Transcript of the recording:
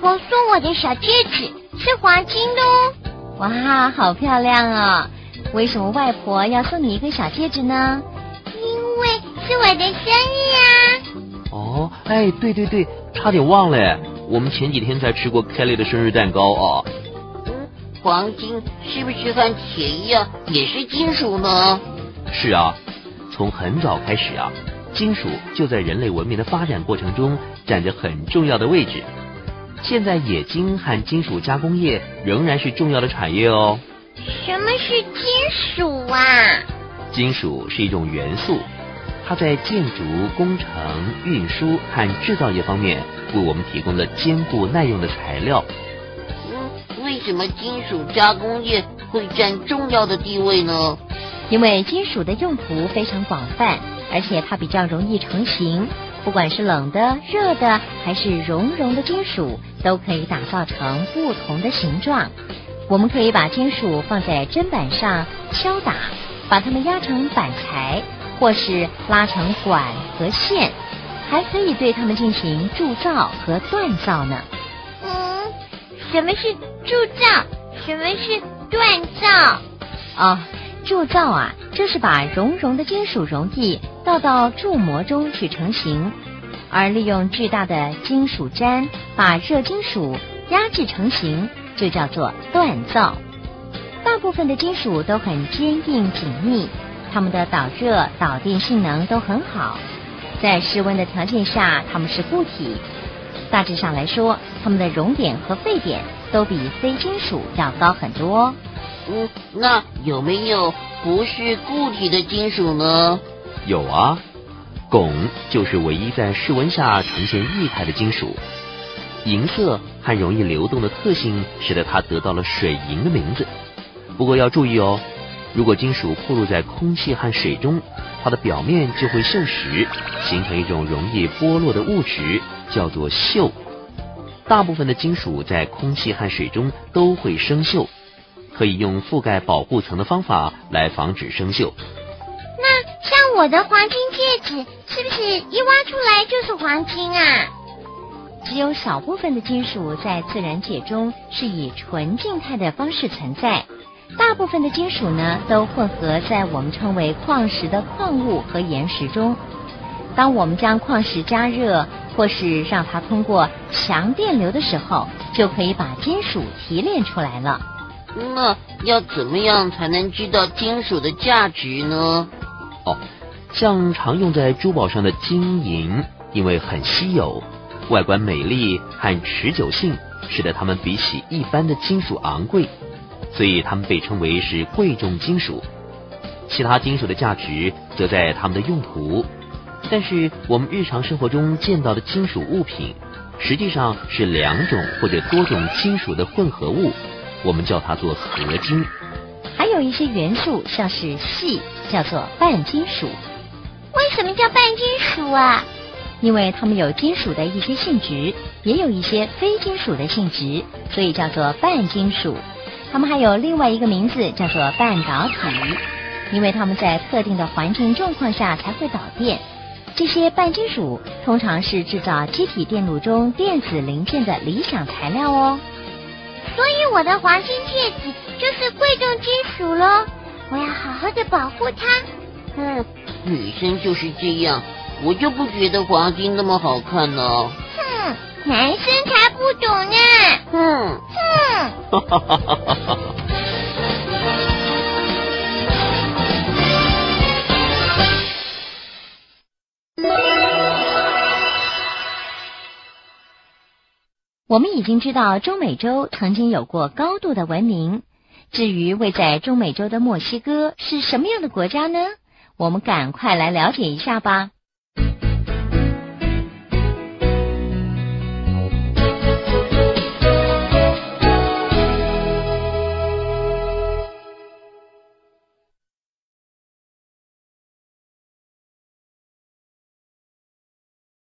公送我的小戒指是黄金的哦。哇，好漂亮哦！为什么外婆要送你一个小戒指呢？因为是我的生日啊。哦，哎，对对对，差点忘了，我们前几天才吃过 Kelly 的生日蛋糕啊。嗯，黄金是不是和铁一样也是金属呢？是啊，从很早开始啊，金属就在人类文明的发展过程中占着很重要的位置。现在冶金和金属加工业仍然是重要的产业哦。什么是金属啊？金属是一种元素，它在建筑工程、运输和制造业方面为我们提供了坚固耐用的材料。嗯，为什么金属加工业会占重要的地位呢？因为金属的用途非常广泛，而且它比较容易成型。不管是冷的、热的，还是熔融的金属，都可以打造成不同的形状。我们可以把金属放在砧板上敲打，把它们压成板材，或是拉成管和线，还可以对它们进行铸造和锻造呢。嗯，什么是铸造？什么是锻造？哦。铸造啊，就是把熔融的金属溶液倒到铸模中去成型，而利用巨大的金属粘把热金属压制成型，就叫做锻造。大部分的金属都很坚硬紧密，它们的导热导电性能都很好，在室温的条件下，它们是固体。大致上来说，它们的熔点和沸点都比非金属要高很多。嗯，那有没有不是固体的金属呢？有啊，汞就是唯一在室温下呈现液态的金属，银色和容易流动的特性使得它得到了水银的名字。不过要注意哦，如果金属暴露在空气和水中，它的表面就会锈蚀，形成一种容易剥落的物质，叫做锈。大部分的金属在空气和水中都会生锈。可以用覆盖保护层的方法来防止生锈。那像我的黄金戒指，是不是一挖出来就是黄金啊？只有少部分的金属在自然界中是以纯静态的方式存在，大部分的金属呢都混合在我们称为矿石的矿物和岩石中。当我们将矿石加热，或是让它通过强电流的时候，就可以把金属提炼出来了。那要怎么样才能知道金属的价值呢？哦，像常用在珠宝上的金银，因为很稀有，外观美丽和持久性，使得它们比起一般的金属昂贵，所以它们被称为是贵重金属。其他金属的价值则在它们的用途。但是我们日常生活中见到的金属物品，实际上是两种或者多种金属的混合物。我们叫它做合金，还有一些元素像是锡，叫做半金属。为什么叫半金属啊？因为它们有金属的一些性质，也有一些非金属的性质，所以叫做半金属。它们还有另外一个名字叫做半导体，因为它们在特定的环境状况下才会导电。这些半金属通常是制造机体电路中电子零件的理想材料哦。所以我的黄金戒指就是贵重金属喽，我要好好的保护它。嗯，女生就是这样，我就不觉得黄金那么好看呢。哼，男生才不懂呢。哼哼。哈哈哈哈哈。我们已经知道中美洲曾经有过高度的文明。至于位在中美洲的墨西哥是什么样的国家呢？我们赶快来了解一下吧。